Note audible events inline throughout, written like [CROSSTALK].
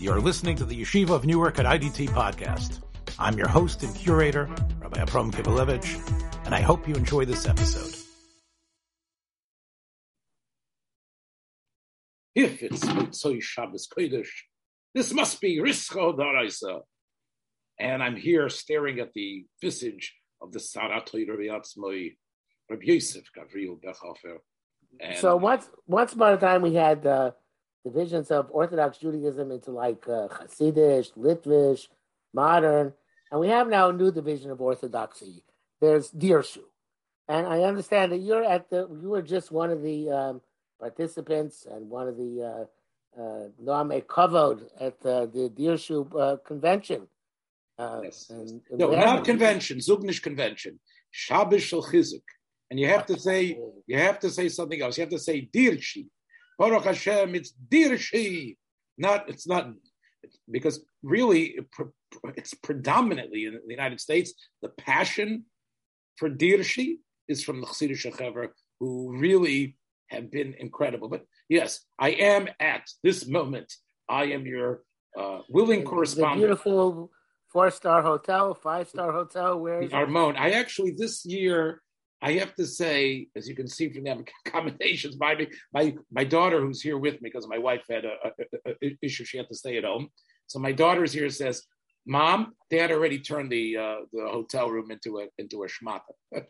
You're listening to the Yeshiva of Newark at IDT podcast. I'm your host and curator, Rabbi Abram Kibalevich, and I hope you enjoy this episode. If it's Mitzvah Shabbos Kodesh, this must be Rischo Daraisa. And I'm here staring at the visage of the Saratoi Rabbi Atzmoi, Rabbi Yosef Gavriel Bechhofer. So once, once upon a time, we had uh, divisions of Orthodox Judaism into like uh, Hasidish, Litvish, modern, and we have now a new division of Orthodoxy. There's Dirshu, and I understand that you're at the you were just one of the um, participants and one of the uh, uh, Noam Kavod at the, the Dirshu uh, convention. Uh, yes. And, and no, not convention, Zugnish convention, Shabbos Shel Chizuk, and you have to say you have to say something else. You have to say Dirshi. Baruch Hashem, it's Dirshi. Not it's not because really it's predominantly in the United States the passion for Dirshi is from the Chassidish Chaver who really have been incredible. But yes, I am at this moment. I am your uh, willing the, correspondent. The beautiful four star hotel, five star hotel. Where Armon? I actually this year. I have to say, as you can see from the [LAUGHS] accommodations me, my my daughter who's here with me because my wife had a, a, a, issue; she had to stay at home. So my daughter's here says, "Mom, Dad already turned the uh, the hotel room into a into a schmata." [LAUGHS]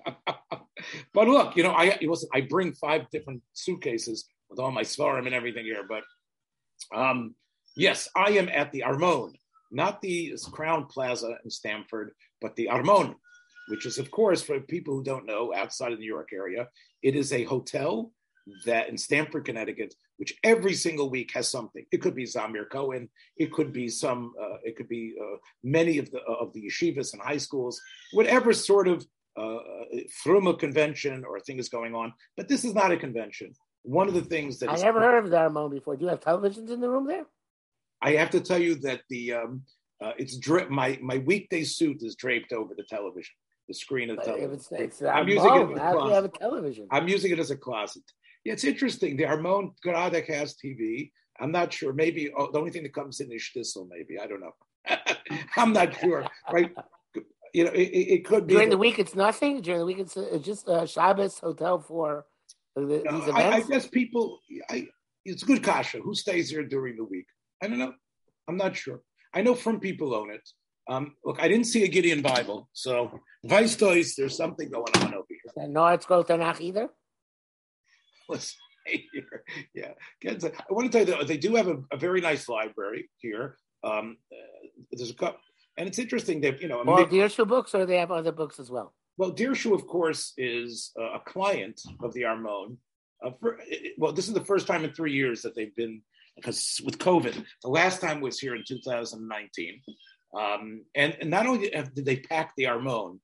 but look, you know, I listen. I bring five different suitcases with all my svarim and everything here. But um, yes, I am at the Armon, not the Crowne Plaza in Stamford, but the Armon, which is, of course, for people who don't know, outside of the New York area, it is a hotel that in Stamford, Connecticut, which every single week has something. It could be Zamir Cohen. It could be some. Uh, it could be uh, many of the of the yeshivas and high schools. Whatever sort of uh, from a convention or a thing is going on. But this is not a convention. One of the things that I never heard of Darmon before. Do you have televisions in the room there? I have to tell you that the um, uh, it's dra- my my weekday suit is draped over the television, the screen of the television. It's, it's, I'm using it as a closet. have a television? I'm using it as a closet. Yeah, it's interesting. The Armon Gradek has TV. I'm not sure. Maybe oh, the only thing that comes in is Shtisel. Maybe I don't know. [LAUGHS] I'm not sure. Right? you know, it, it could be during the week. It's nothing during the week. It's, it's just a Shabbos hotel for the, these events. I, I, guess people. I, it's good kasha. Who stays here during the week? I don't know. I'm not sure. I know from people own it. Um, look, I didn't see a Gideon Bible, so Weistois, there's something going on over here. No, it's called Tanakh either. [LAUGHS] Listen, here, yeah. I want to tell you that they do have a, a very nice library here. Um, uh, there's a couple and it's interesting that, you know. Well, mid- books, or they have other books as well? Well, Dirshu, of course, is uh, a client of the Armon. Uh, for, well, this is the first time in three years that they've been, because with COVID, the last time was here in 2019. Um, and, and not only did they pack the Armon,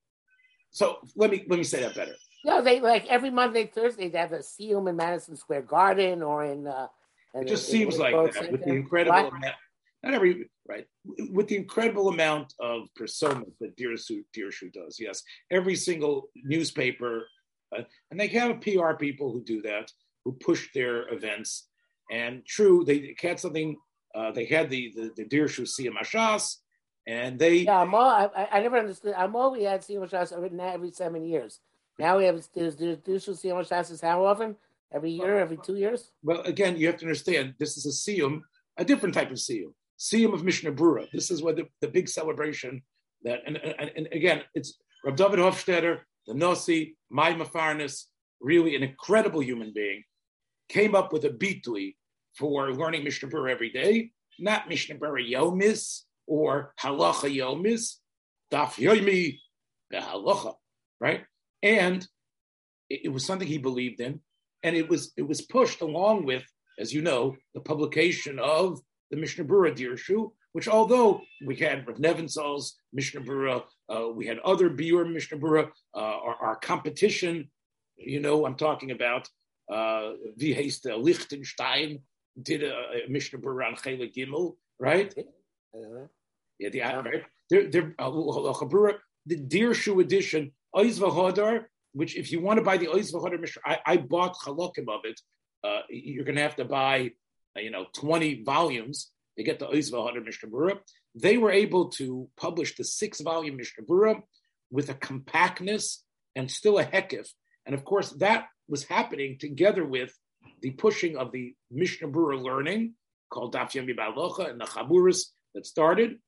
so let me let me say that better. No, they like every Monday, Thursday, they have a Siyum in Madison Square Garden or in. Uh, it just seems like that with the incredible amount, not every right with the incredible amount of personas that Dirshu, Dirshu does. Yes, every single newspaper, uh, and they have PR people who do that, who push their events. And true, they had something. Uh, they had the the, the Dirshu Siyum Ashas, and they. Yeah, I'm all, I, I never understood. I'm all we had Siyum Ashas written every seven years. Now we have there's Dirshu Siyum Ashas how often? Every year, every two years. Well, again, you have to understand this is a siyum, a different type of siyum. Siyum of Mishnah Brura. This is where the, the big celebration that, and, and, and again, it's Rav David Hofstedter, the Nosi, my Mafarnis, really an incredible human being, came up with a bitui for learning Mishnah Brura every day, not Mishnah Brura Yomis or Halacha Yomis, Daf Yomi Halacha, right? And it, it was something he believed in, and it was it was pushed along with, as you know, the publication of the Mishnah Brura Dirshu, which although we had Rav Nevinsal's Mishnah Brura, uh, we had other Biur Mishnah Brura, uh, our, our, competition, you know, I'm talking about uh, Liechtenstein did a, a Mishnah Brura on Chele Gimel, right? Uh-huh. Yeah, the right. They're, they're, uh, the Dirshu edition, Oiz V'Hodar, which if you want to buy the Oiz V'Hodar Mishnah, I, I bought Chalokim of it. Uh, you're going to have to buy uh, you know, 20 volumes. to get the Mishnah Berurah. They were able to publish the six volume Mishnah with a compactness and still a hekif. And of course, that was happening together with the pushing of the Mishnah learning called Daf Yomi Balocha and the Chaburis that started.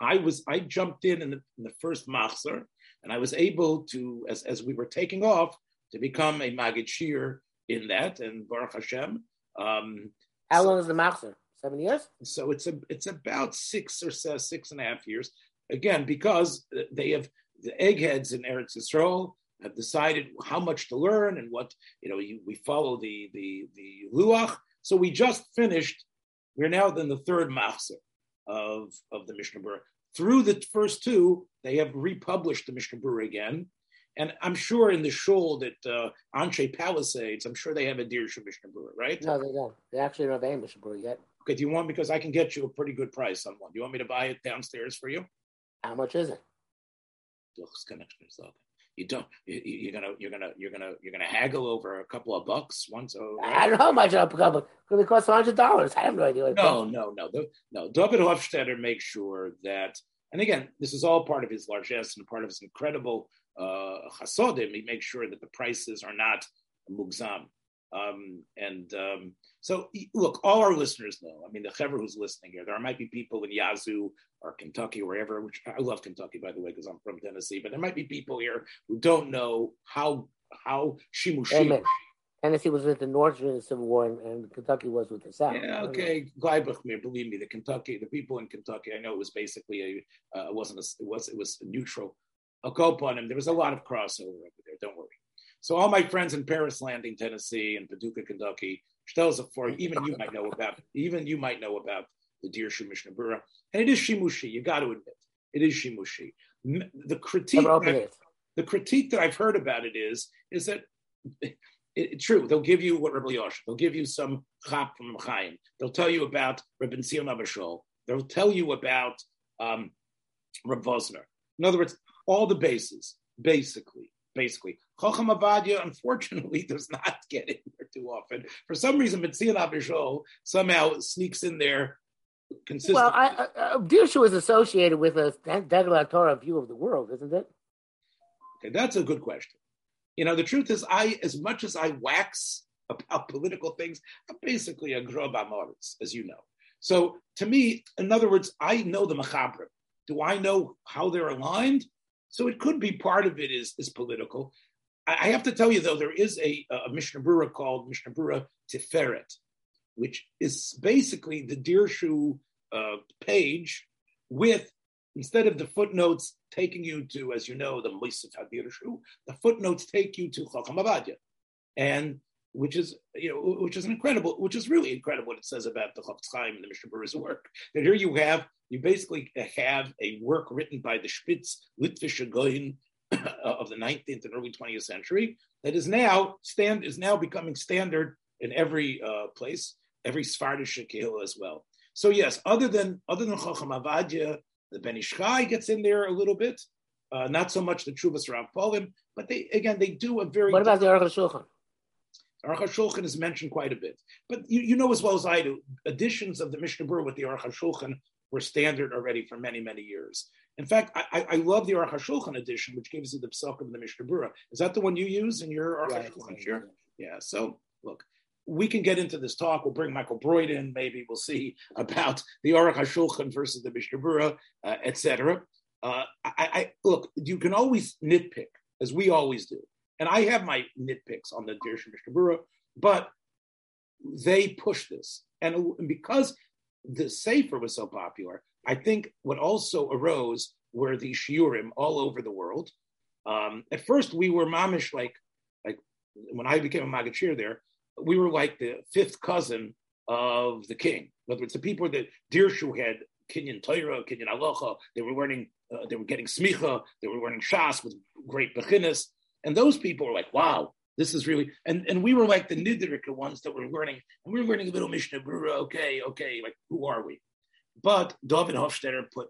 I was I jumped in in the, in the first machzor, and I was able to, as, as we were taking off, to become a Magid Shir in that, and Baruch Hashem. Um, How long is the machzor? Seven years. So it's a it's about six or so, six and a half years. Again, because they have the eggheads in Eretz Yisrael have decided how much to learn and what you know. You, we follow the the the luach. So we just finished. We're now in the third machzor of of the Mishnah Berurah. Through the first two, they have republished the Mishnah Berurah again, and I'm sure in the shul that uh, Anshe Palisades, I'm sure they have a Dirshu Mishnah Berurah, right? No, they don't. They actually don't have a Mishnah Berurah yet. Okay, do you want because I can get you a pretty good price on one? Do you want me to buy it downstairs for you? How much is it? You don't. You, are gonna. You're gonna. You're gonna. You're gonna haggle over a couple of bucks once. Over. I don't know how much a couple. Could it cost hundred dollars? I have no idea. no, no, no, no, no. David Hofstedter makes sure that, and again, this is all part of his largesse and part of his incredible uh, chasodim. He makes sure that the prices are not mugzam. Um, and um, so, look, all our listeners know. I mean, the Hever who's listening here, there might be people in Yazoo or Kentucky, or wherever. Which I love Kentucky, by the way, because I'm from Tennessee. But there might be people here who don't know how how shimushi. Tennessee was with the North during the Civil War, and, and Kentucky was with the South. Yeah, okay. Gleibachmir, believe me, the Kentucky, the people in Kentucky, I know it was basically a, uh, it wasn't a, it was it was neutral. I'll go upon him. There was a lot of crossover over there. Don't worry. So all my friends in Paris Landing, Tennessee, and Paducah, Kentucky, tells of for even you might know about even you might know about the Dirshu Mishnah Berurah, and it is shimushi. You got to admit, it is shimushi. The critique, that, the critique that I've heard about it is is that. It, it, true, they'll give you what Rabbi Yosh, they'll give you some chap from Chaim. They'll tell you about Rabbi Abba Shaul. They'll tell you about um, Reb Vosner. In other words, all the bases, basically basically. Chacham Ovadia, unfortunately, [LAUGHS] does not get in there too often. For some reason, Mitzion Abishol somehow sneaks in there consistently. Well, I, uh, Dirshu is associated with a Degel HaTorah view of the world, isn't it? Okay, that's a good question. You know, the truth is, I, as much as I wax about [LAUGHS] political things, I'm basically a grob amoritz, as you know. So, to me, in other words, I know the machabrim. Do I know how they're aligned? So it could be part of it is, is political. I, have to tell you though, there is a, a Mishnah Berurah called Mishnah Berurah Tiferet, which is basically the Dirshu uh, page with instead of the footnotes taking you to, as you know, the Moisef HaDirshu, the footnotes take you to Chacham Ovadia. And which is you know which is incredible, which is really incredible what it says about the Chofetz Chaim and the Mishnah Berurah's work. That here you have you basically have a work written by the Spitz Litvish Goyin [COUGHS] of the 19th and early 20th century that is now stand is now becoming standard in every uh, place, every Svardish Kehillah as well. So yes, other than other than Chacham Ovadia, the Ben Ish Chai gets in there a little bit. Uh, not so much the Chuvas Rav Polim, but they again they do a very. What about the Aruch Shulchan? Aruch HaShulchan is mentioned quite a bit. But you, you know as well as I do, editions of the Mishnah Berurah with the Aruch HaShulchan were standard already for many, many years. In fact, I, I love the Aruch HaShulchan edition, which gives you the Psach of the Mishnah Berurah. Is that the one you use in your Aruch right, HaShulchan? Sure. Yeah. So look, we can get into this talk. We'll bring Michael Broyde in. Maybe we'll see about the Aruch HaShulchan versus the Mishnah Berurah, uh, etc. Uh, I, I, look. You can always nitpick, as we always do. And I have my nitpicks on the Dirshu Mishnah Berurah, but they push this. And because the Sefer was so popular, I think what also arose were the shiurim all over the world. Um, at first, we were mamish like, like when I became a Magachir there, we were like the fifth cousin of the king. In other words, the people that Dirshu had Kinyan Torah, Kinyan Halacha, they were learning, uh, they were getting smicha, they were learning shas with great bechinas. And those people were like, wow, this is really, and, and we were like the Nidrika ones that were learning, and we were learning a little Mishnah Berurah, okay, okay, like who are we? But David Hofstedter put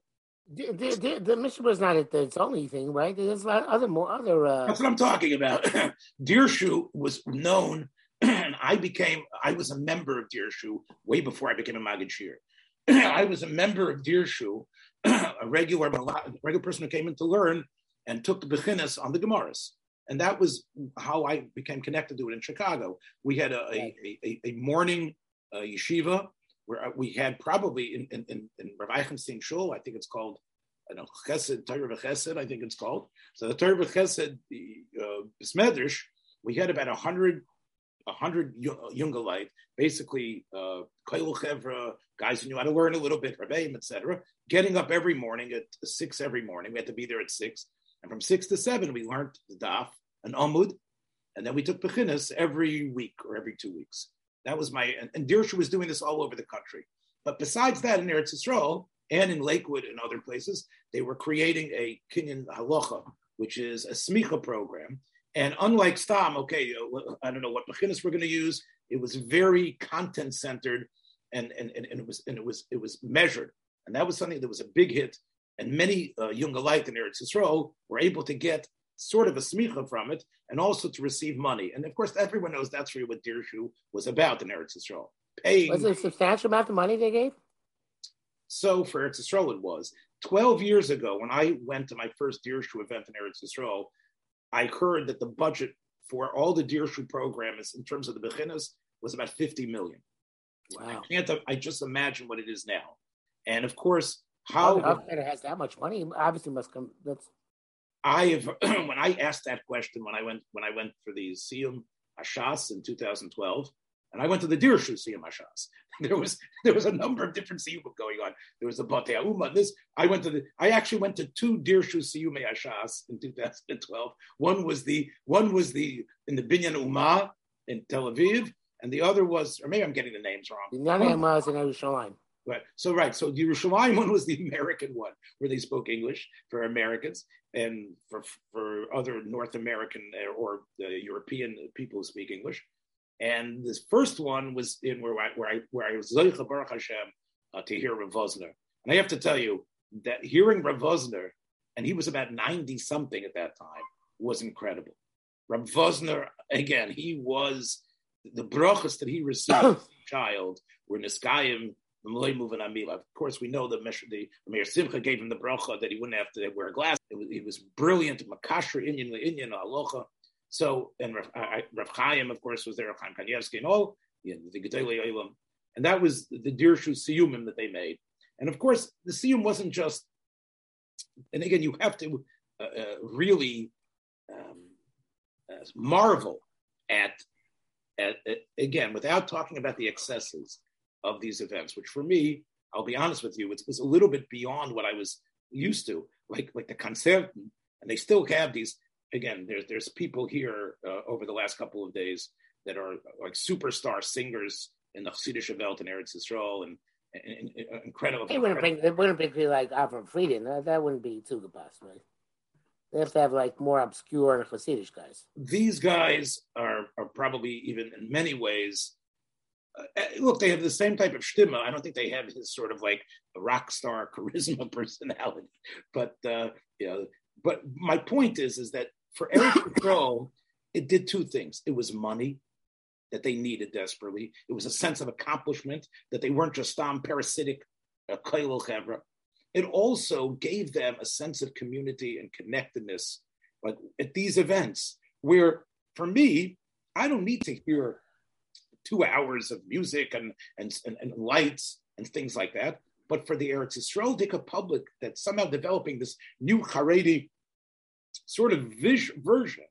the, the, the Mishnah is not its only thing, right? There's a lot other more other. Uh... That's what I'm talking about. [CLEARS THROAT] Dirshu was known, [CLEARS THROAT] and I became I was a member of Dirshu way before I became a Magid Shir. [CLEARS THROAT] I was a member of Dirshu, a regular a regular person who came in to learn and took the bechinas on the Gemaras. And that was how I became connected to it in Chicago. We had a, a, a, a morning uh, yeshiva where uh, we had probably in, in, in, in Rav Eichenstein Shul, I think it's called, I don't know, Chesed, Torah Chesed, I think it's called. So the Torah Chesed, the uh, Besmedrish, we had about a hundred a hundred Jungalite, basically uh, guys who knew how to learn a little bit, Rabbeim, etc., getting up every morning at six every morning. We had to be there at six. And from six to seven, we learned the daf, an Amud, and then we took Bechinas every week or every two weeks. That was my, and, and was doing this all over the country. But besides that, in Eretz Yisrael and in Lakewood and other places, they were creating a Kinyan Halacha, which is a smicha program. And unlike Stam, okay, I don't know what Bechinas we're going to use. It was very content centered, and, and, and, and, it was and it was it was measured, and that was something that was a big hit and many uh, Jungalite in Eretz Yisrael were able to get sort of a smicha from it, and also to receive money. And of course, everyone knows that's really what Dirshu was about in Eretz Yisrael. Paying. Was it a substantial amount of money they gave? So for Eretz Yisrael, it was. Twelve years ago, when I went to my first Dirshu event in Eretz Yisrael, I heard that the budget for all the Dirshu programs in terms of the bechinas was about 50 million. Wow. I can't, I just imagine what it is now. And of course, how oh, it has that much money? Obviously, must come. That's. I have [CLEARS THROAT] when I asked that question when I went when I went for the Siyum Ashas in 2012, and I went to the Dirshu Siyum Ashas. [LAUGHS] There was there was a number of different Siyum going on. There was the Batei Uma. This I went to the I actually went to two Dirshu Siyum Ashas in 2012. One was the one was the in the Binyan Uma in Tel Aviv, and the other was or maybe I'm getting the names wrong. Binyan Uma is in Yerushalayim. Right. So right. So the Yerushalayim [LAUGHS] one was the American one, where they spoke English for Americans, and for for other North American uh, or European people who speak English. And this first one was in where I where I where I was Zoicha Baruch Hashem uh, to hear Rav Vosner. And I have to tell you that hearing Rav Vosner, and he was about ninety something at that time, was incredible. Rav Vosner again, he was the brachas that he received child were niskayim of course, we know that the Meir Simcha gave him the bracha that he wouldn't have to wear glasses. It was, was brilliant, makashra Indian Indian aloha. So, and Rav, Chaim, of course, was there, Rav Chaim Kanievsky and all, the Gedele. And that was the Dirshu Siyumim that they made. And of course, the Siyum wasn't just, and again, you have to uh, uh, really um, uh, marvel at, at, at, again, without talking about the excesses, of these events, which for me, I'll be honest with you, it was a little bit beyond what I was used to, like like the concert, and they still have these. Again, there's there's people here uh, over the last couple of days that are like superstar singers in the Chassidish Welt and Eretz Yisrael, and, and, and, incredible. They wouldn't bring they wouldn't bring like Avram Frieden. That, that wouldn't be too good, right? They have to have like more obscure and Hasidic guys. These guys are are probably even in many ways uh, look, they have the same type of stigma. I don't think they have his sort of like rock star [LAUGHS] charisma personality, but uh, you know. But my point is, is that for Eric [LAUGHS] Control, it did two things. It was money that they needed desperately. It was a sense of accomplishment that they weren't just on parasitic uh, It also gave them a sense of community and connectedness, like at these events, where for me, I don't need to hear two hours of music and, and, and, and lights and things like that. But for the Eretz Yisrael Dika public that's somehow developing this new Haredi sort of vis- version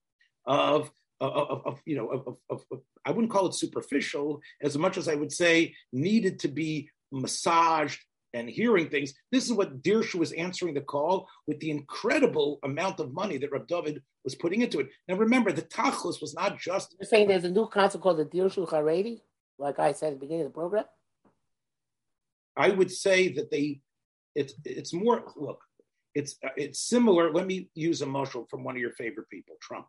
of, of, of, you know, of, of, of, I wouldn't call it superficial as much as I would say needed to be massaged and hearing things. This is what Dirshu was answering the call with the incredible amount of money that Rab David was putting into it. Now remember, the Tachlis was not just. You're saying there's a new concept called the Dirshu Haredi, like I said at the beginning of the program? I would say that they, it's it's more, look, it's it's similar. Let me use a muscle from one of your favorite people, Trump.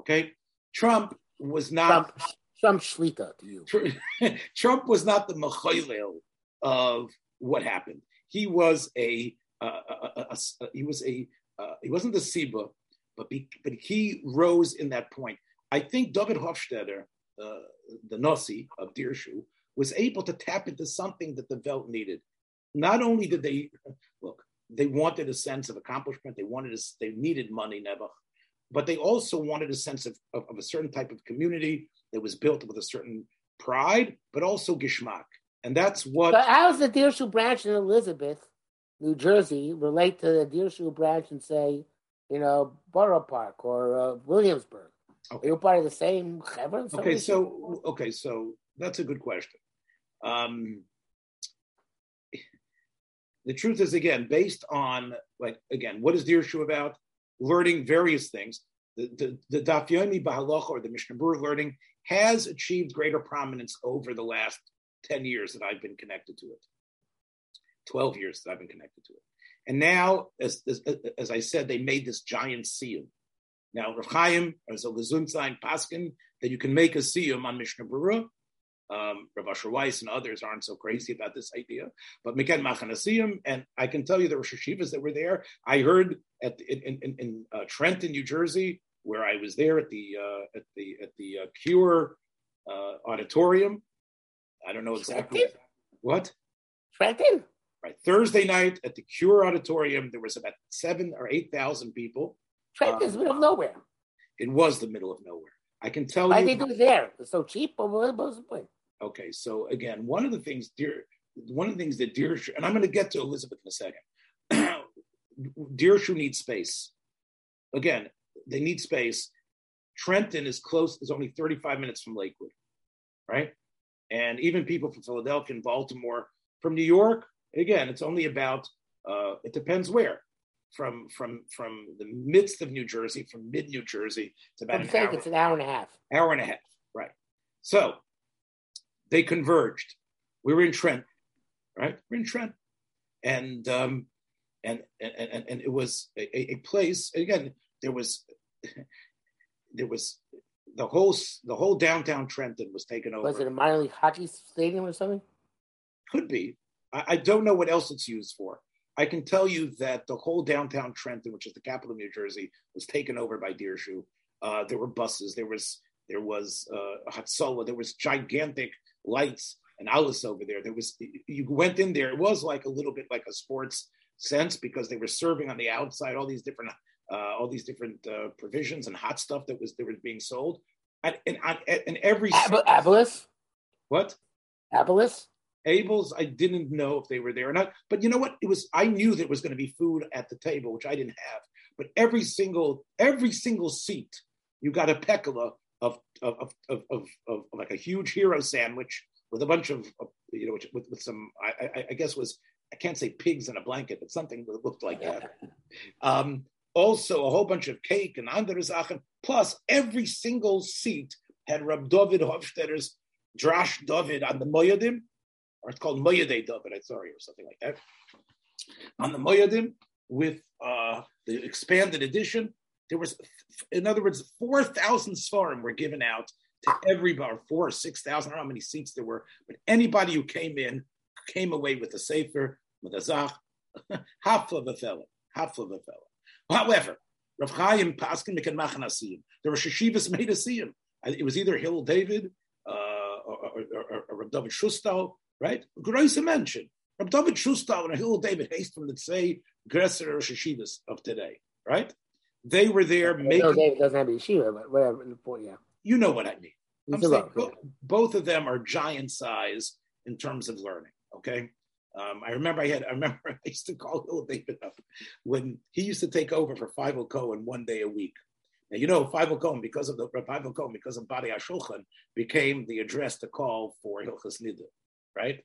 Okay? Trump was not. Trump, Trump Shlita to you. [LAUGHS] Trump was not the Mechailel of what happened. He was a, uh, a, a, a he was a uh, he wasn't the Siba, but be, but he rose in that point. I think David Hofstedter, uh, the Nasi of Dirshu, was able to tap into something that the Welt needed. Not only did they look, they wanted a sense of accomplishment, they wanted a, they needed money, never, but they also wanted a sense of, of, of, a certain type of community that was built with a certain pride, but also gishmak. And that's what. But how does the Dirshu branch in Elizabeth, New Jersey, relate to the Dirshu branch in, say, you know, Borough Park or uh, Williamsburg? Okay. Are you part of the same Okay, so okay, so that's a good question. Um, the truth is, again, based on like again, what is Dirshu about? Learning various things. The the, the Daf Yomi Bahaloch or the Mishnah Berurah learning has achieved greater prominence over the last ten years that I've been connected to it. Twelve years that I've been connected to it, and now, as as, as I said, they made this giant seal now, Rav Chaim, as a Gesundsein Paskin, that you can make a siyum on Mishnah Berurah. Um, Rav Asher Weiss and others aren't so crazy about this idea, but Miken Machanasiyim, and I can tell you there were shivas that were there. I heard at the, in, in, in uh, Trenton, New Jersey, where I was there at the uh, at the at the uh, Cure uh, auditorium. I don't know exactly what Trenton. Right, Thursday night at the Cure auditorium, there was about seven or eight thousand people. Trenton's the middle of um, nowhere. It was the middle of nowhere. I can tell Why you. Why they do there? It's so cheap. What was the point? Okay, so again, one of the things, dear, one of the things that dear, and I'm going to get to Elizabeth in a second. [CLEARS THROAT] Dirshu needs space. Again, they need space. Trenton is close; is only 35 minutes from Lakewood, right? And even people from Philadelphia and Baltimore, from New York, again, it's only about. Uh, it depends where from from from the midst of New Jersey, from mid New Jersey to about I'm an hour. It's an hour and a half. Hour and a half, right? So they converged. We were in Trent, right? We're in Trent, and um, and and and it was a, a place. Again, there was [LAUGHS] there was the whole the whole downtown Trenton was taken over. Was it a minor league hockey stadium or something? Could be. I, I don't know what else it's used for. I can tell you that the whole downtown Trenton, which is the capital of New Jersey, was taken over by Dirshu. Uh, there were buses. There was there was uh, Hatzola. There was gigantic lights and Alice over there. There was you went in there. It was like a little bit like a sports sense because they were serving on the outside all these different uh, all these different uh, provisions and hot stuff that was that was being sold. And and, and every Ab- Abilis. What? Abilis. Abel's, I didn't know if they were there or not. But you know what? It was I knew there was going to be food at the table, which I didn't have. But every single every single seat, you got a pecola of of of of, of, of like a huge hero sandwich with a bunch of, of you know with, with some I, I, I, guess was I can't say pigs in a blanket, but something that looked like that. [LAUGHS] Um, also, a whole bunch of cake and andere Sachen. Plus, every single seat had Rab David Hofstedter's Drash David on the Moyadim or it's called Moyadei David, sorry, or something like that. On the Moyadim, with uh, the expanded edition, there was, in other words, 4,000 Svarim were given out to everybody, four or 6,000, I don't know how many seats there were, but anybody who came in came away with a Sefer, with a Zach, [LAUGHS] half of a fellow, half of a fellow, half of a fellow. However, Rav Chaim Paskin Mekan Machanasiyim, there were Sheshivas [LAUGHS] made a Siyim. It was either Hillel David uh, or, or, or, or Rav David Schustal right? Groise mentioned. Rabbi David Schuster and Hillel David Hastem that say Gresser or Shishivas of today, right? They were there making. No, David doesn't have a yeshiva, but whatever. Yeah. You know what I mean. I'm saying both, both of them are giant size in terms of learning. Okay. Um, I remember I had, I remember [LAUGHS] I used to call Hillel David up when he used to take over for Feivel Cohen one day a week. Now, you know, Feivel Cohen, because of the Feivel Cohen, because of Badei HaShulchan, became the address to call for Hilchas Niddah right?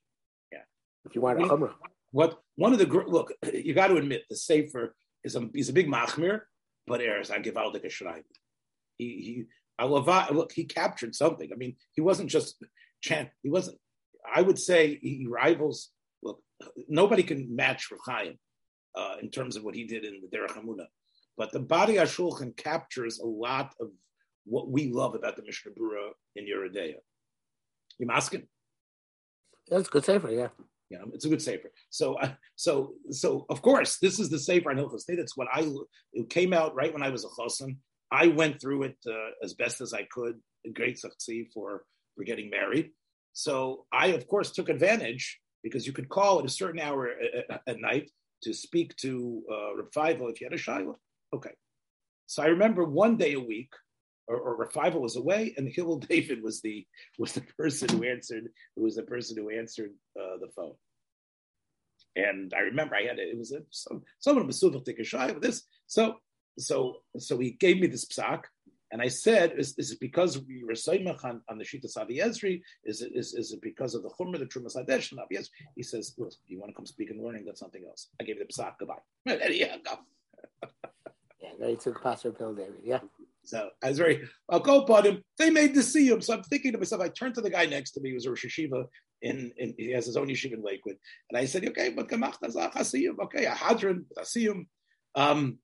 Yeah. If you want a Chumrah. What one of the look, [CLEARS THROAT] you got to admit the Sefer is a he's a big machmir, but Eres I give out the He he I love look he captured something. I mean, he wasn't just chant. He wasn't. I would say he rivals. Look, nobody can match Rav uh, in terms of what he did in the Derech Emunah. But the Badei HaShulchan captures a lot of what we love about the Mishnah Berurah in Yoreh De'ah. You asking? That's a good safer, yeah. Yeah, it's a good safer. So, uh, so, so of course, this is the safer on Hilchos State. It's what I it came out right when I was a chosin. I went through it uh, as best as I could. Great success for for getting married. So I, of course, took advantage because you could call at a certain hour at, night to speak to uh, Reb Feivel if you had a Shiloh. Okay. So I remember one day a week, or, or Reb Feivel was away, and [LAUGHS] Hillel David was the was the person who answered who was the person who answered uh, the phone. And I remember I had it. It was a, some someone was take a shy with this. So so so he gave me this psak, and I said, is, is it because we were Saimach on, on the Shita Savi Ezri? Is it, is, is it because of the Chumra, the Trumas Hadesh, and Yes. He says, well, you want to come speak and learning, that's something else. I gave the psak, goodbye. [LAUGHS] yeah, go. yeah, they took Pastor Pill David, yeah. So I was very, I'll go upon him. They made the see him. So I'm thinking to myself, I turned to the guy next to me, who was a Rosh Hashiva, in, in, he has his own yeshiva in Lakewood. And I said, okay, but Kamach Hasiyim, okay, a Hadron, Hasiyim. Um,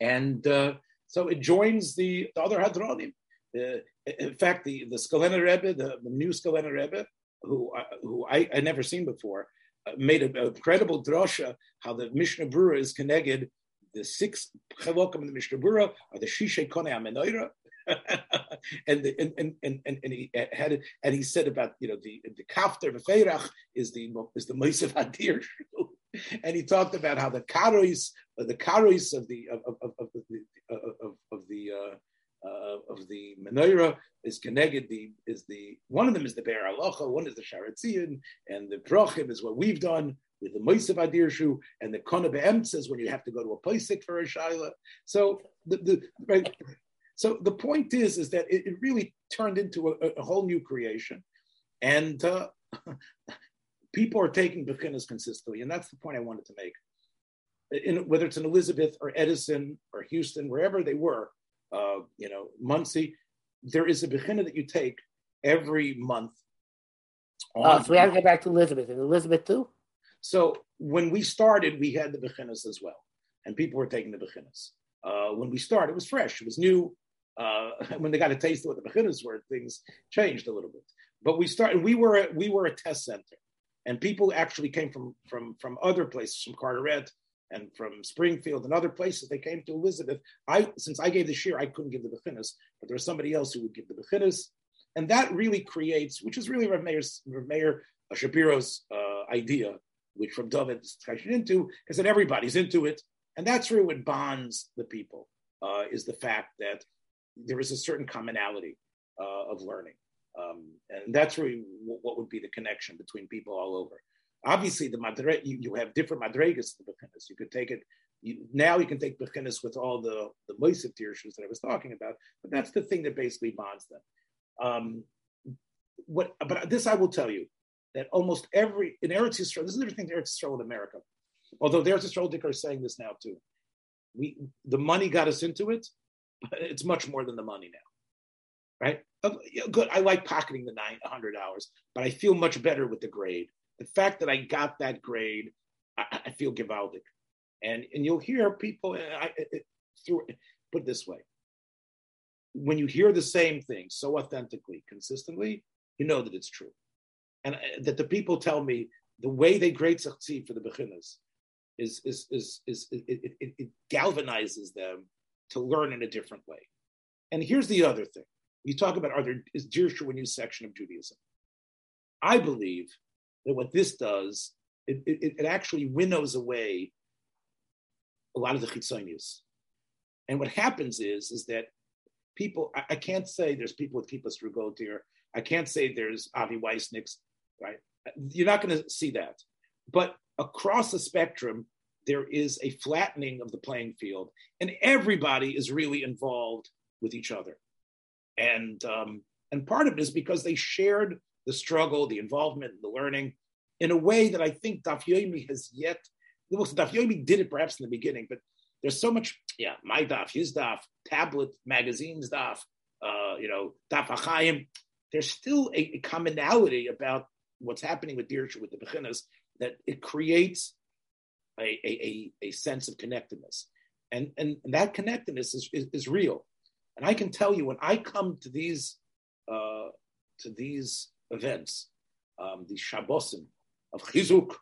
and uh, so it joins the, the other Hadronim. Uh, in fact, the, the Skulener Rebbe, the, the new Skulener Rebbe, who, uh, who I, I never seen before, uh, made an incredible drosha how the Mishnah Brura is connected. The six chalokim in the Mishnah Brura are the Shishay Kone Amenoira, [LAUGHS] and, the, and, and, and, and, he had it, and he said about you know the the kafter v'feirach is the is the Moisev Hadir, [LAUGHS] and he talked about how the karois the karois of the of of, of the of, of the uh, uh, of the menorah is connected. The is the one of them is the Be'er Halacha, one is the Sha'ar HaTziyun, and the Brachim is what we've done with the Moisev Adirshu, and the Kona Be'emtz is when you have to go to a Paisik for a Shaila. So the, the right. So the point is, is that it, it really turned into a, a, whole new creation, and uh, [LAUGHS] people are taking Bechinas consistently, and that's the point I wanted to make. In, whether it's in Elizabeth or Edison or Houston, wherever they were, uh, you know, Monsey, there is a Bechina that you take every month. Oh, so we have to get back to Elizabeth. And Elizabeth too? So when we started, we had the Bechinas as well, and people were taking the Bechinas. Uh, when we started, it was fresh, it was new. Uh, [LAUGHS] when they got a taste of what the Bechinas were, things changed a little bit. But we started. We were a, we were a test center and people actually came from from from other places, from Carteret and from Springfield and other places. They came to Elizabeth. I since I gave the shir, I couldn't give the bechinas, but there was somebody else who would give the bechinas, and that really creates, which is really Rav, Meir's, Rav Meir uh, Shapiro's uh, idea, which from David is into, is that everybody's into it, and that's really what bonds the people. Uh, is the fact that there is a certain commonality uh, of learning. Um, and that's really what would be the connection between people all over. Obviously, the madre, you, you have different madregas the bechinas. You could take it you, now. You can take bechinas with all the the moisiv tirshus that I was talking about, but that's the thing that basically bonds them. Um, what, but this I will tell you that almost every in Eretz Yisrael, this is everything to Eretz Yisrael in America. Although the Eretz Yisrael Dicker is saying this now too. We the money got us into it, but it's much more than the money now, right? good. I like pocketing the nine hundred hours, but I feel much better with the grade. The fact that I got that grade, I, I feel gewaldic. And and you'll hear people I, it, through put this way. When you hear the same thing so authentically, consistently, you know that it's true, and uh, that the people tell me the way they grade succeed for the beginners is is is is, it, it, it galvanizes them to learn in a different way. And here's the other thing you talk about are there is Jewish new section of Judaism? I believe that what this does, it, it, it actually winnows away a lot of the chitzonius. And what happens is, is that people, I, I can't say there's people with kippah srugot here. I can't say there's Avi Weissniks, right? You're not going to see that. But across the spectrum, there is a flattening of the playing field, and everybody is really involved with each other and um, and part of it is because they shared the struggle, the involvement, the learning, in a way that I think Daf Yomi has yet. Well, Daf Yomi did it perhaps in the beginning, but there's so much. Yeah, my Daf, his Daf, tablet magazines Daf, uh, you know, Daf Achayim. There's still a, a, commonality about what's happening with Dirshu with the Bechinas that it creates a, a, a, sense of connectedness. And, and, and that connectedness is, is, is real. And I can tell you when I come to these uh, to these events, um, these Shabbosim of Chizuk,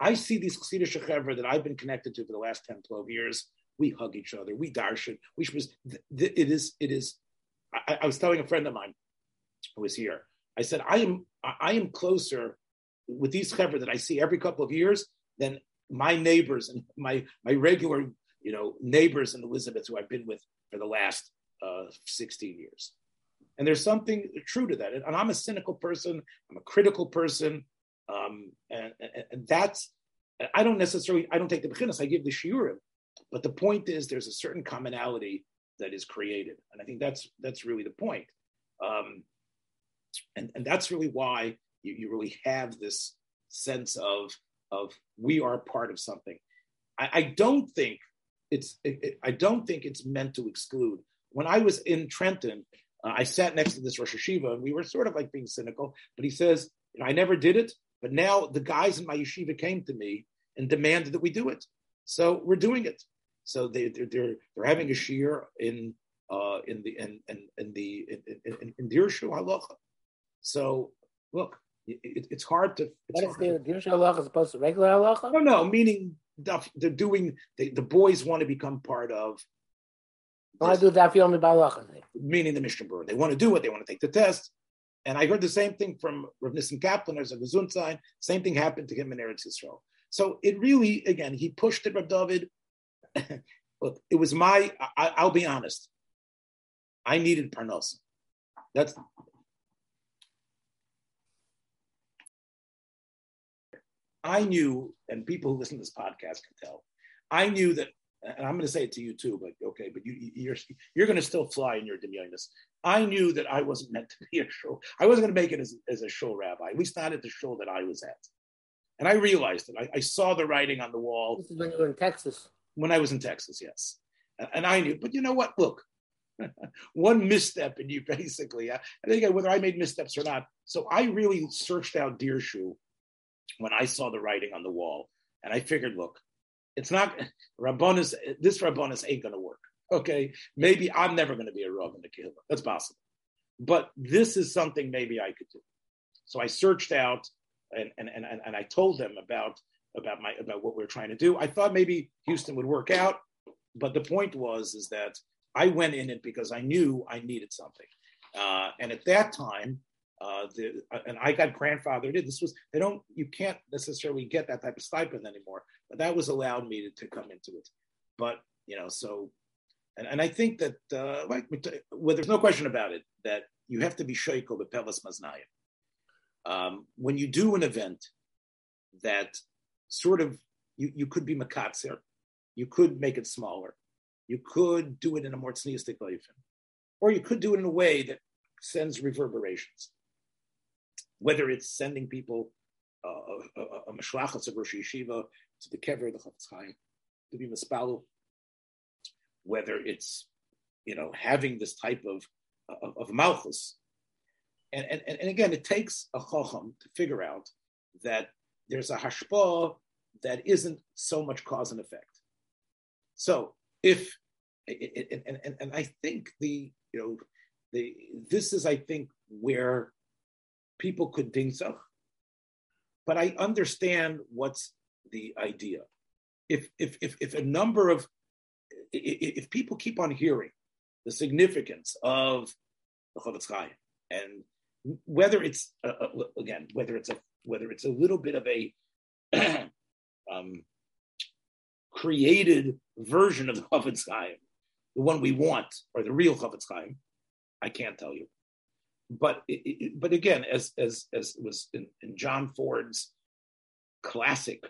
I see these Chassidish Chevra that I've been connected to for the last 10, 12 years. We hug each other. We darshan. We was, it is, it is, I, I, was telling a friend of mine who was here I said, I am I am closer with these chevra that I see every couple of years than my neighbors and [LAUGHS] my my regular you know neighbors in Elizabeth who I've been with for the last uh, 16 years. And there's something true to that. And I'm a cynical person. I'm a critical person. Um, and, and, and, that's, I don't necessarily, I don't take the bechinas, I give the shiurim. But the point is there's a certain commonality that is created. And I think that's, that's really the point. Um, and, and that's really why you, you really have this sense of, of we are part of something. I, I don't think it's, it, it, I don't think it's meant to exclude. When I was in Trenton, uh, I sat next to this Rosh Yeshiva and we were sort of like being cynical, but he says, you know, I never did it, but now the guys in my yeshiva came to me and demanded that we do it. So we're doing it. So they, they're, they're, they're having a shear in, uh, in the, in, in, in the, in, in, in Dirshu Halacha. So look, it, it's hard to. It's what is the Dirshu Halacha as opposed to regular Halacha? No, no, meaning they're doing, they, the boys want to become part of I do that only by Meaning the Mishnah Berurah. They want to do it, they want to take the test. And I heard the same thing from Rav Nissen Kaplan as a Gesundsein. Same thing happened to him in Eretz Yisrael. So it really, again, he pushed it, Rav David. [LAUGHS] Look, it was my, I, will be honest. I needed Parnos. That's, I knew, and people who listen to this podcast can tell, I knew that and I'm going to say it to you too, but okay, but you, you're you're going to still fly in your demionis. I knew that I wasn't meant to be a show. I wasn't going to make it as, as a show rabbi, at least not at the show that I was at. And I realized it. I, I saw the writing on the wall. This is when you were in Texas. When I was in Texas, yes. And I knew, but you know what? Look, [LAUGHS] one misstep and you basically, I think whether I made missteps or not. So I really searched out Dirshu when I saw the writing on the wall. And I figured, look, it's not Rabbonis. This Rabbonis ain't going to work. Okay, maybe I'm never going to be a Rav in the Kehillah. That's possible, but this is something maybe I could do. So I searched out and and and, and I told them about about my about what we are trying to do. I thought maybe Houston would work out, but the point was is that I went in it because I knew I needed something, uh, and at that time. Uh, the, and I got grandfathered in. This was they don't you can't necessarily get that type of stipend anymore but that was allowed me to, to come into it. But you know, so and, and I think that uh, like well, there's no question about it that you have to be shaykel the pelas maznayim. Um, when you do an event that sort of you, you could be makatzer, you could make it smaller, you could do it in a more tzniistic way, or you could do it in a way that sends reverberations. Whether it's sending people uh, a, a, a of Rosh Yeshiva to the kever of the Chofetz Chaim, to be mispalu, whether it's you know having this type of of, of malchus, and, and and again, it takes a chacham to figure out that there's a hashpah that isn't so much cause and effect. So if and, and, and I think the you know the this is I think where people could think so, but I understand what's the idea. If if if, if a number of if people keep on hearing the significance of the Chofetz Chaim and whether it's uh, again whether it's a whether it's a little bit of a [CLEARS THROAT] um, created version of the Chofetz Chaim, the one we want or the real Chofetz Chaim, I can't tell you. But but again, as as as was in, in John Ford's classic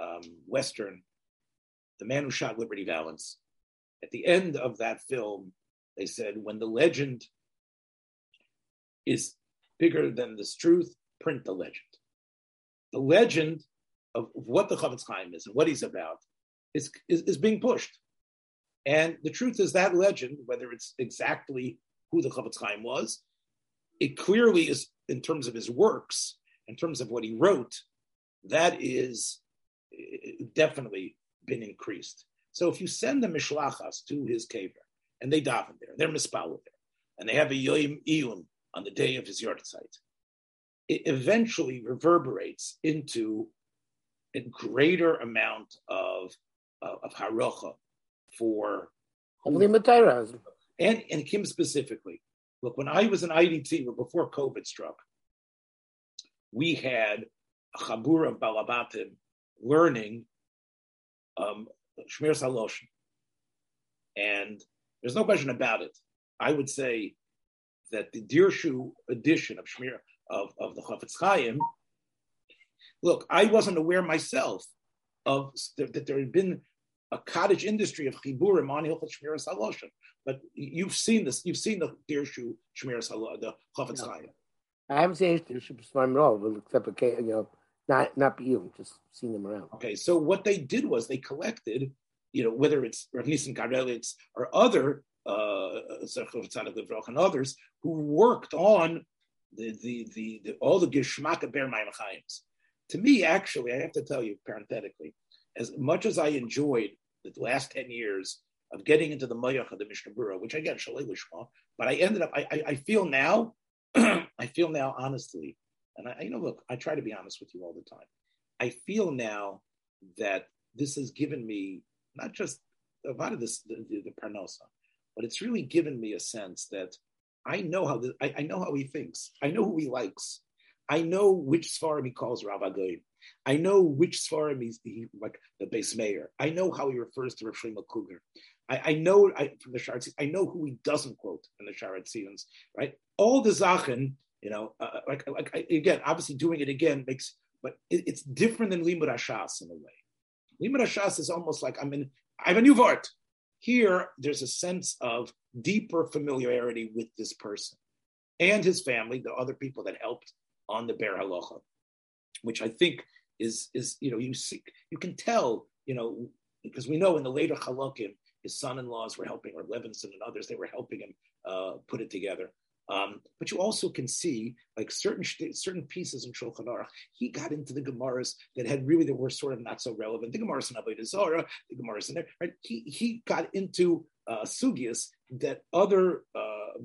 um, Western, The Man Who Shot Liberty Valance. At the end of that film, they said, when the legend is bigger than this truth, print the legend. The legend of, what the Chofetz Chaim is and what he's about is, is, is being pushed. And the truth is that legend, whether it's exactly who the Chofetz Chaim was, it clearly is in terms of his works, in terms of what he wrote, that is definitely been increased. So if you send the mishlachas to his kever and they daven there, they're mispal there, and they have a yoim iyun on the day of his yahrzeit, it eventually reverberates into a greater amount of uh, of harocha for and and Kim specifically. Look, when I was in IDT, before COVID struck, we had a chabur of Balabatim learning um, Shmir Salosh. And there's no question about it. I would say that the Dirshu edition of Shmir of, of the Chafetz Chaim, look, I wasn't aware myself of that there had been a cottage industry of chiburim on Hilchot Shmiras Haloshon. But you've seen this. You've seen the Dirshu Shmiras Haloshon, the Chafetz Chaim. I haven't seen Dirshu Shmir at all, except for you know, not not you, just seen them around. Okay, so what they did was they collected, you know, whether it's Rav Nissen Karelitz or other uh, and others who worked on the the the, the all the Geshmak of Ber Chaims. To me, actually, I have to tell you parenthetically, as much as I enjoyed the last 10 years of getting into the Mayach of the Mishnah Berurah, which I get Shalei Lishma, but I ended up, I, I, I feel now, [CLEARS THROAT] I feel now honestly, and I, you know, look, I try to be honest with you all the time. I feel now that this has given me not just a lot of this, the, the, the parnosa, but it's really given me a sense that I know how the, I, I, know how he thinks. I know who he likes. I know which Svarim he calls Rav Agoyim. I know which Svarim he's he, like the base mayor. I know how he refers to Rav Shlomo. I, I, know I, from the Sharet I know who he doesn't quote in the Tzivos, right? All the Zachen, you know, uh, uh like, like I, again, obviously doing it again makes, but it, it's different than Limud Hashas in a way. Limud Hashas is almost like I'm in, I have a new Vart. Here, there's a sense of deeper familiarity with this person and his family, the other people that helped on the Ber Halacha, which I think is is you know you see you can tell you know because we know in the later Halakim his son-in-laws were helping or Levinson and others they were helping him uh, put it together. Um, but you also can see like certain certain pieces in Shulchan Aruch. He got into the Gemaras that had really that were sort of not so relevant. The Gemaras in Avodah Zarah, the Gemaras in there. Right? He he got into uh, that other uh,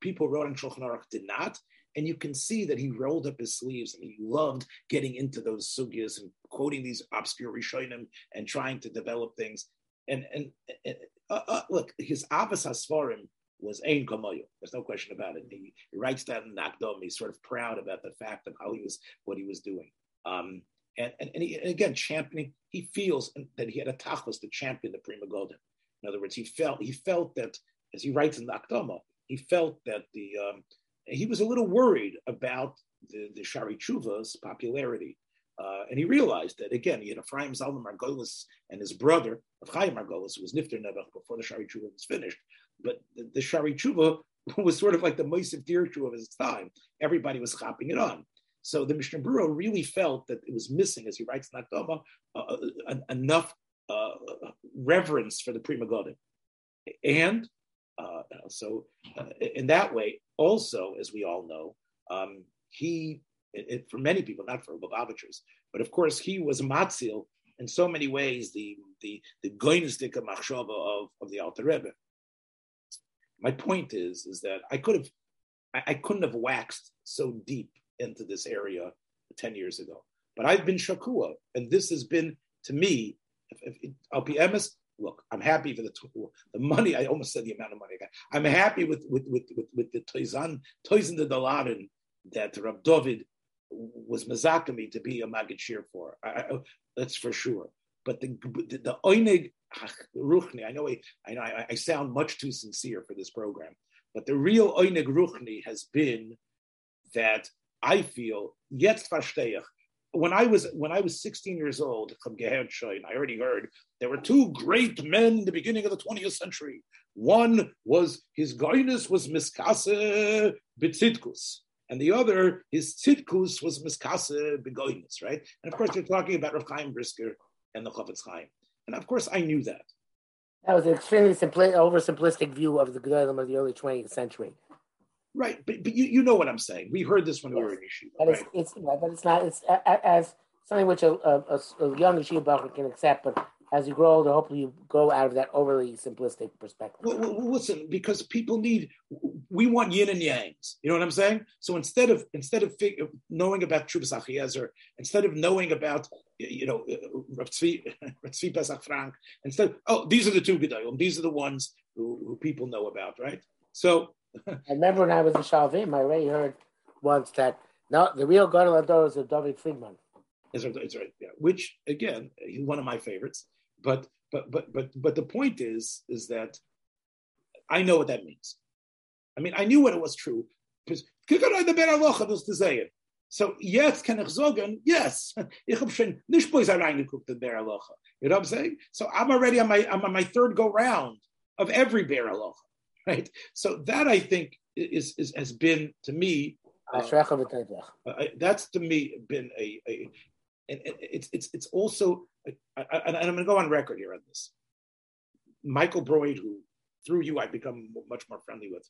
people wrote in Shulchan Aruch did not. And you can see that he rolled up his sleeves and he loved getting into those sugyas and quoting these obscure Rishonim and trying to develop things. And and, and uh, uh look, his Avas Hasfarim was Ein Kamoyu. There's no question about it. He, he writes that in Nakdom. He's sort of proud about the fact of how he was, what he was doing. Um, and, and, and, he, and, again, championing, he feels that he had a tachlis to champion the Pri Megadim. In other words, he felt, he felt that, as he writes in the Nakdoma, he felt that the, um, he was a little worried about the, the Sha'arei Teshuva's popularity. Uh, and he realized that again, he had Ephraim Zalman Margolis and his brother, Chaim Margolis, who was Nifter Nevach before the Shari Chuva was finished, but the, the Sha'arei Teshuva [LAUGHS] was sort of like the Moisiv Dirshu of his time. Everybody was chopping it on. So the Mishnah Berurah really felt that it was missing, as he writes in Akdama, uh, uh enough uh, reverence for the Pri Megadim. And uh, so, uh, in that way, also, as we all know, um, he, it, it, for many people, not for Lubavitchers, but of course, he was matzil in so many ways, the the the goynistic machshava of, of the Alter Rebbe my point is is that I could have I, I, couldn't have waxed so deep into this area 10 years ago. But I've been shakua, and this has been to me, if, if, I'll be honest, look, I'm happy for the the money. I almost said the amount of money I got. I'm happy with with with with, with the toizan toizan the daladin that Rab David was mazakami to be a magid shir for. I, I, that's for sure. But the the, the oinig ruchni, I know I, I know I, I, sound much too sincere for this program, but the real oinig ruchni has been that I feel yet verstehe when I was when I was 16 years old from I already heard there were two great men in the beginning of the 20th century. One was his goyness was miskase bitzitkus, and the other his tzitkus was miskase begoyness, right? And of course, you're talking about Rav Chaim Brisker and the Chofetz Chaim. And of course, I knew that. That was an extremely simpli- oversimplistic view of the Gedolim of the early 20th century. Right, but, but you, you know what I'm saying. We heard this when yes. we were in yeshiva. But right? it's, it's, but it's not it's as something which a, a, a young yeshiva can accept, but as you grow older, hopefully you go out of that overly simplistic perspective. Well, well, listen, because people need, we want yin and yangs. You know what I'm saying? So instead of instead of fig- knowing about Trubas Achiezer, instead of knowing about you know uh, [LAUGHS] Rav Tzvi Pesach Frank, instead, oh, these are the two gedolim. These are the ones who, who people know about, right? So I remember when I was in Sha'alvim, I already heard once that no, the real god Gadol Ador is of David Friedman. It's right, right, yeah. Which again, he's one of my favorites. But but but but but the point is is that I know what that means. I mean, I knew what it was true because so yes, kann ich yes, [LAUGHS] ich habe schon. You know what I'm saying? So I'm already on my I'm on my third go round of every Ber Halacha, [LAUGHS] right? So that I think is, is has been to me. Uh, uh, that's to me been a, a and it's it's it's also and I'm going to go on record here on this. Michael Broyde, who through you I've become much more friendly with,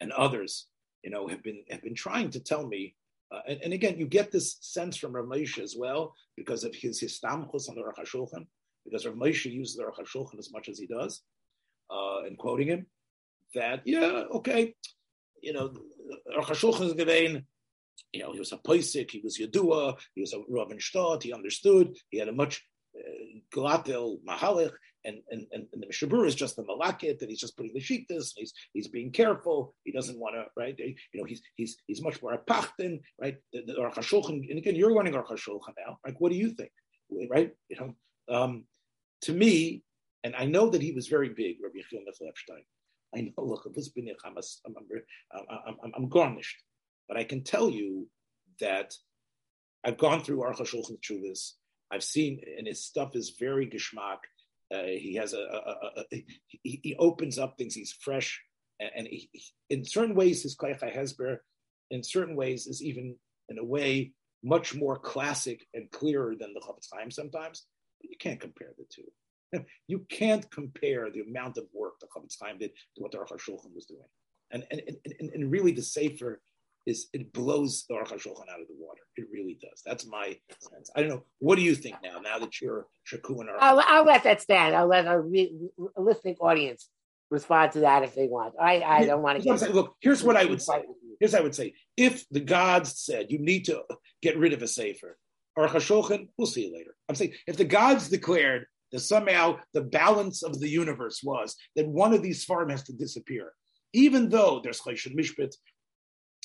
and others, you know, have been have been trying to tell me. Uh, and, and, again, you get this sense from Rav Moshe as well because of his histamchus on the HaShulchan, because Rav Moshe uses the HaShulchan as much as he does, uh, and quoting him, that yeah, okay, you know, Aruch given you know, he was a Poisik, he was Yadua, he was a Robin Stott, he understood, he had a much uh, Mahalik, and, and, and, the Mishabur is just the Malakit, and he's just putting the Shittas, and he's, he's being careful, he doesn't want to, right? You know, he's, he's, he's much more a Pachtin, right? The, the and again, you're running Aruch now, like, what do you think, right? You know, um, to me, and I know that he was very big, Rabbi Yechiel Epstein. I know, look, I'm, I'm, I'm, I'm garnished. But I can tell you that I've gone through Aruch HaShulchan Chuvas. I've seen, and his stuff is very geschmack. Uh, he has a, a, a, a he, he, opens up things. He's fresh, and, and he, in certain ways, his Koyach Hezber, in certain ways, is even in a way much more classic and clearer than the Chofetz Chaim sometimes. But you can't compare the two. [LAUGHS] You can't compare the amount of work the Chofetz Chaim did to what the Aruch HaShulchan was doing, and and, and and really the Sefer is it blows the Aruch HaShulchan out of the water. It really does. That's my sense. I don't know. What do you think now? Now that you're Shaku and I'll, I'll, let that stand. I'll let a, re- a listening audience respond to that if they want. I, I don't want to. Get look, here's what I would say. Here's what I would say. If the gods said you need to get rid of a sefer, Aruch HaShulchan, we'll see you later. I'm saying if the gods declared that somehow the balance of the universe was that one of these farm has to disappear, even though there's Chayshon Mishpit,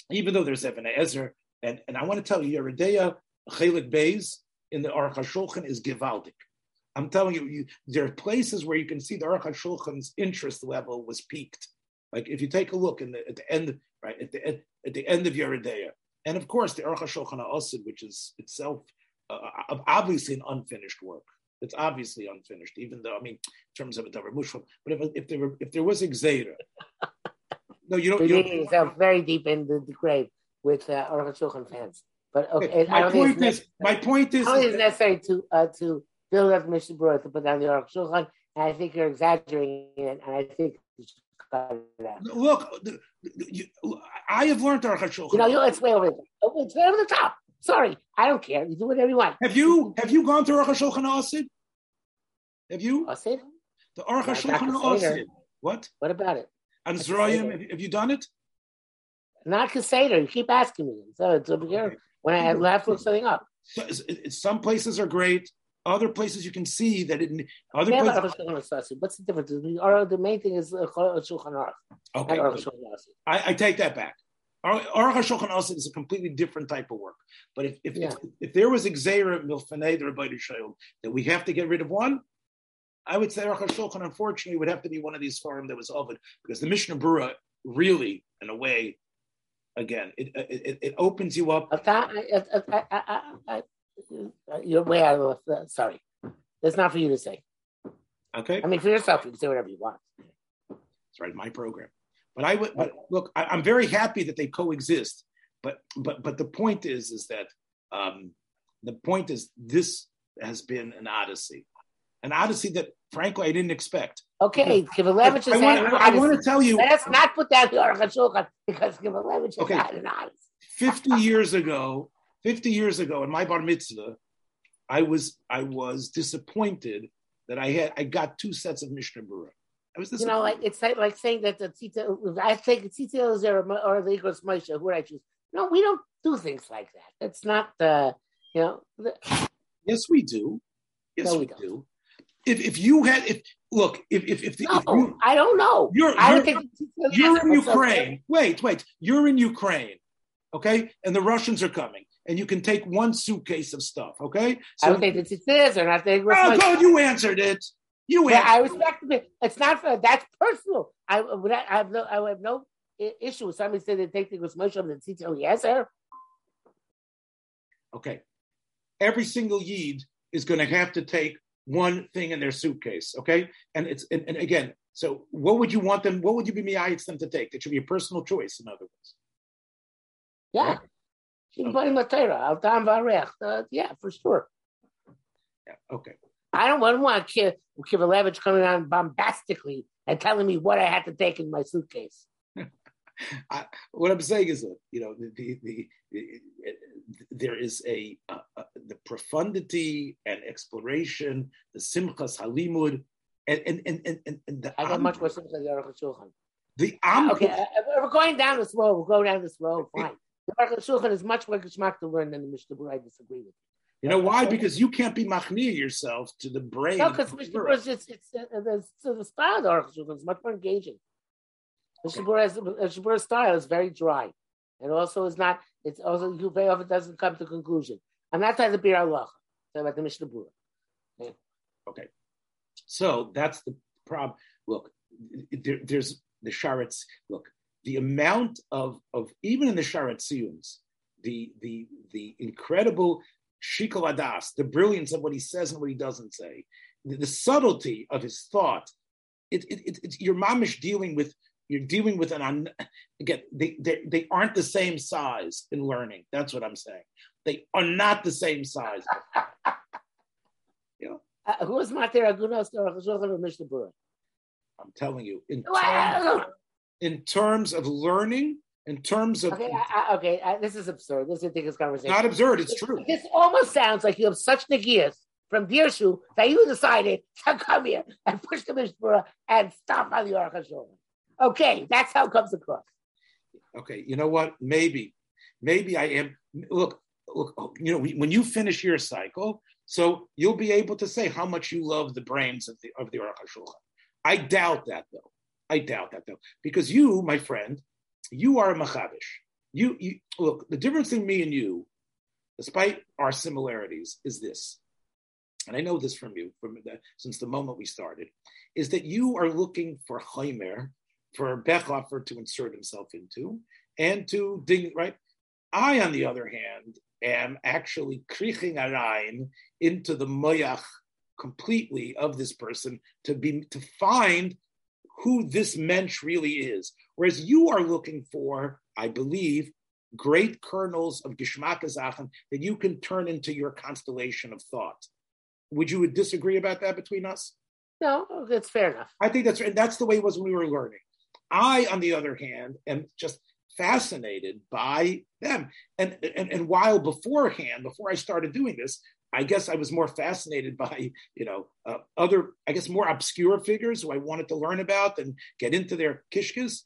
even though there's Evan Ezer, and, and I want to tell you, Yoreh De'ah Chelik Beis in the Aruch HaShulchan is Givaldik. I'm telling you, you, there are places where you can see the Aruch HaShulchan's interest level was peaked. Like if you take a look in the, at the end, right at the at the end of Yoreh De'ah, and of course the Aruch HaShulchan Asid, which is itself uh, obviously an unfinished work. It's obviously unfinished, even though I mean, in terms of a Davar Mushroom. But if, if there were, if there was Xavier, [LAUGHS] no, you don't. You don't yourself very deep in the, the grave with uh, Aruch HaShulchan fans. But okay, my point is, my point is, I don't think it's necessary to uh, to build up Mishnah Berurah to put down the Aruch HaShulchan, and I think you're exaggerating it, and I think you should cut it out. Look, you, I have learned Aruch HaShulchan. You know, you, it's way over there. It's way over the top. Sorry, I don't care. You do whatever you want. Have you have you gone to Aruch HaShulchan Asid? Have you? Asid? The Aruch HaShulchan Asid. What? What about it? And Zroyim, have, you done it? Not Kaseder. You keep asking me. So it's over here when I to look something up. So, some places are great. Other places you can see that it. Other yeah, places. What's the difference? Or the main thing is uh, Shulchan Aruch. Okay. I, I, take that back. Aruch Shulchan Aruch is a completely different type of work. But if if, yeah. if, if, there was Xera Milfanei that we have to get rid of one, I would say Aruch HaShulchan, unfortunately, would have to be one of these farm that was Ovid, because the Mishnah Berurah really, in a way, again, it it, it opens you up. You're way out of the, sorry. That's not for you to say. Okay. I mean, for yourself, you can say whatever you want. That's right, my program. But I would but look. I, am very happy that they coexist. But but but the point is is that um, the point is this has been an odyssey an odyssey that, frankly, I didn't expect. Okay, Kivalevich is I, I, I want to tell you. Let's not put that Aruch because Kivalevich okay. had an odyssey. Fifty years ago, fifty years ago, in my bar mitzvah, I was I was disappointed that I had I got two sets of Mishnah Berurah. Was You know, like it's like, like saying that the Tita, I think Tita is there or the Igros Moshe, who would I choose? No, we don't do things like that. It's not the, you know. The... Yes, we do. Yes, no, we, we do. if if you had if look if if if, no, if you, I don't know. You're I you're, don't think you're in Ukraine. Wait, wait. You're in Ukraine, okay? And the Russians are coming, and you can take one suitcase of stuff, okay? I don't think it's this or not. Think oh, God, you answered it. You Yeah. I respect it. It's not for that's personal. I would I have no I have no issue with somebody saying they take the Moshe and the tell yes, sir. Okay. Every single Yid is going to have to take one thing in their suitcase, okay? And it's and, and again, so what would you want them? What would you be meayitz them to take? It should be a personal choice, in other words. Yeah. She can put him al tam varech. Uh, Yeah, for sure. Yeah. Okay. I don't, I don't want Kiv- Kivalevich coming on bombastically and telling me what I had to take in my suitcase. [LAUGHS] I, what I'm saying is that you know the the, the, the there is a, uh, uh, the profundity and exploration, the simchas halimud, and and and and, and, and the I got much more the Aruch HaShulchan. the am- Okay, uh, uh, we're going down this road. We'll go down this road. Fine. [LAUGHS] The Aruch HaShulchan is much more geschmack to learn than the Mishnah I disagree with. You know why? Because you can't be machmir yourself to the brain. No, because Mishnah Berurah. Berurah is it's, it's uh, the, so the style of the Aruch HaShulchan is much more engaging. Mishnah style is very dry, and also is not. It's also you very often doesn't come to conclusion. I'm not talking about the Ber Halacha. Talking about the Mishnah Berurah. Okay. So that's the problem. Look, there, there's the Sharetz. Look, the amount of, of even in the Sharetziyums, the the the incredible shikoladas, the brilliance of what he says and what he doesn't say, the, the subtlety of his thought. It, it, it, it's your mamish dealing with you're dealing with an un, again they, they they aren't the same size in learning. That's what I'm saying. They are not the same size. [LAUGHS] Uh, who is Mater Agunos or Mishnah? I'm telling you, in terms, in terms of learning, in terms of Okay, I, okay. I, this is absurd. This is a ridiculous conversation. not absurd, it's true. This almost sounds like you have such negias from Dirshu that you decided to come here and push the Mishpura and stop on the Aruch. Okay, that's how it comes across. Okay, you know what? Maybe, maybe I am. Look, look. You know, when you finish your cycle, so you'll be able to say how much you love the brains of the of the Aruch. I doubt that though. I doubt that though, because you, my friend, you are a machabish. You, you look. The difference in me and you, despite our similarities, is this. And I know this from you from the, since the moment we started, is that you are looking for Chaimer, for Bechhofer to insert himself into, and to ding right. I, on the other hand, am actually kriching arayin into the moyach completely of this person to be to find who this mensch really is. Whereas you are looking for, I believe, great kernels of Gishmak Zachen that you can turn into your constellation of thought. Would you disagree about that between us? No, that's fair enough. I think that's that's the way it was when we were learning. I, on the other hand, am just fascinated by them. And and, and while beforehand, before I started doing this, I guess I was more fascinated [LAUGHS] by you know uh, other, I guess more obscure figures who I wanted to learn about and get into their kishkas.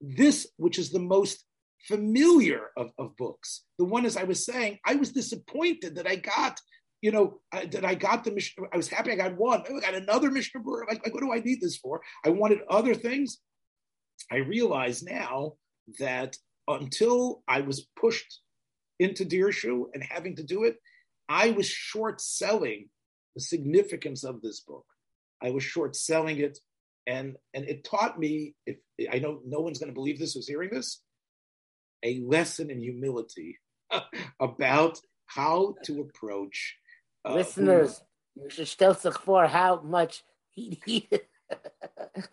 This, which is the most familiar of, of books, the one as I was saying, I was disappointed that I got you know, that I got the Mishnah. I was happy I got one. I got another Mishnah Berurah. Like, like, what do I need this for? I wanted other things. I realize now that until I was pushed into Dirshu and having to do it, I was short selling the significance of this book. I was short selling it, and and it taught me. If I know no one's going to believe this who's hearing this, a lesson in humility [LAUGHS] about how to approach uh, Listeners, you should still look for how much he [LAUGHS] needed.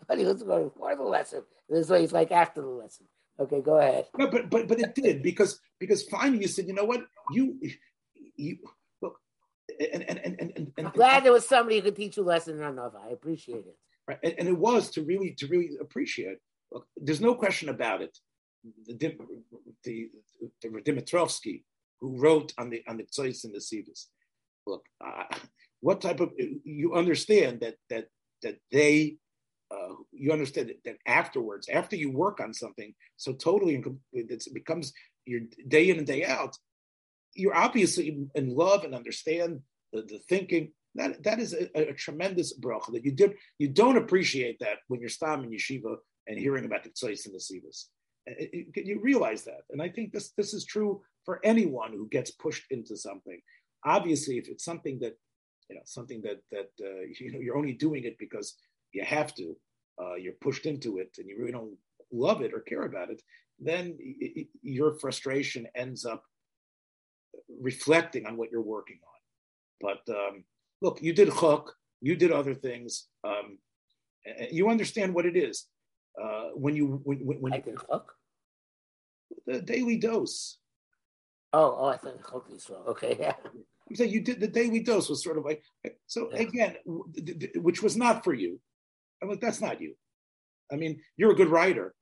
but he was going for the lesson. This way he's like after the lesson. Okay, go ahead. No, but but but it did because because finally you said, you know what, you you and and and and, and, I'm glad there was somebody who could teach you a lesson enough. I appreciate it. right, and, and it was to really to really appreciate. Look, there's no question about it. The the, the, Dimitrovsky who wrote on the on the Tzois and the Sivas. Look, uh, what type of you understand that that that they uh, you understand that, that afterwards, after you work on something so totally it becomes your day in and day out, you're obviously in love and understand the, the thinking. That that is a, a tremendous bracha that you did. You don't appreciate that when you're stam in yeshiva and hearing about the tzois and the sivas. You realize that, and I think this this is true for anyone who gets pushed into something. Obviously, if it's something that you know something that that uh, [LAUGHS] you know you're only doing it because you have to, uh, you're pushed into it, and you really don't love it or care about it, then your frustration ends up reflecting on what you're working on. But um, look, you did hook, you did other things. Um, you understand what it is uh, when you when when, I did hook the daily dose. Oh, oh, I thought hook is wrong. Okay, yeah. I'm saying you did the daily dose was sort of like so yeah. again, which was not for you. I'm like, that's not you. I mean, you're a good writer.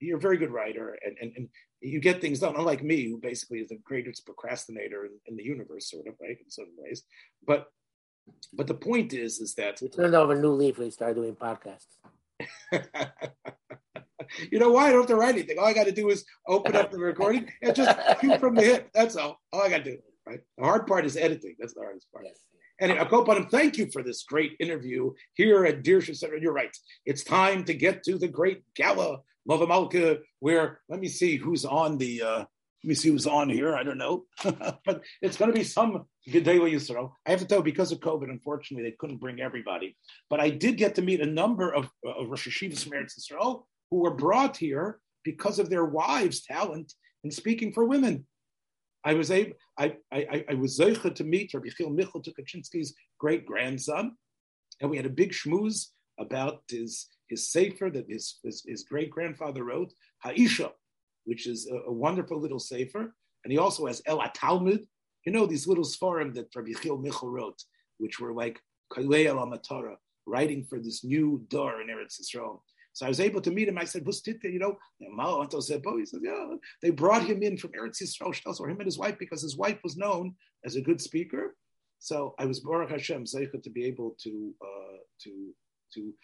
You're a very good writer, and, and, and you get things done. Unlike me, who basically is the greatest procrastinator in, in the universe, sort of, right, in some ways. But but the point is, is that we turned over a new leaf when we started doing podcasts. [LAUGHS] you know why? I don't have to write anything. All I got to do is open up the recording and just shoot from the hip. That's all. All I got to do. Right. The hard part is editing. That's the hardest part. Yes. And Akopanim, thank you for this great interview here at Dirshu Center. You're right. It's time to get to the great gala, Mova Malka, where let me see who's on the uh, let me see who's on here. I don't know, [LAUGHS] but it's going to be some Gedela Yisrael. I have to tell because of COVID, unfortunately, they couldn't bring everybody. But I did get to meet a number of, uh, of Rosh Hashivas from Eretz Yisrael who were brought here because of their wives' talent in speaking for women. I was able, I, I, I was zeicha to meet Rabbi Chil Michal Tukachinsky's great grandson, and we had a big schmooze about his his sefer that his his, his great grandfather wrote, Haisha, which is a, a, wonderful little sefer, and he also has El Talmud. You know these little svarim that Rabbi Chil Michal wrote, which were like Kalei al Amatara, writing for this new door in Eretz Yisrael. So I was able to meet him. I said, you know, he said, yeah. They brought him in from Eretz Yisrael, or him and his wife, because his wife was known as a good speaker. So I was Baruch Hashem Zeicha to be able to uh, to to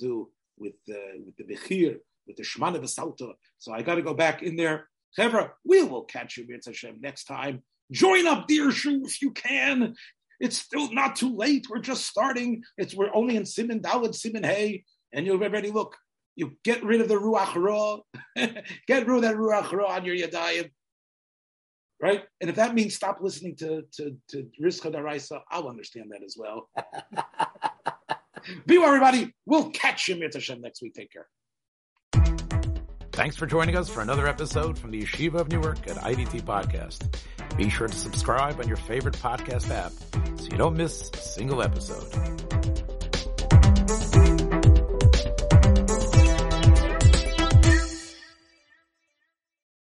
do with uh, with the Bechir, with the Shemana V'Salta. So I got to go back in there. Chevra, we will catch you, Mitzvah Hashem, next time. Join up, Dirshu, if you can. It's still not too late. We're just starting. It's we're only in Simon Dalad, Simon Hay and you'll already look. You get rid of the ruach ra, [LAUGHS] get rid of that ruach ra on your yadayim, right? And if that means stop listening to to to Rizcha Daraisa, I'll understand that as well. [LAUGHS] Be well, everybody. We'll catch you, Mitzvah next week. Take care. Thanks for joining us for another episode from the Yeshiva of Newark at IDT Podcast. Be sure to subscribe on your favorite podcast app so you don't miss a single episode.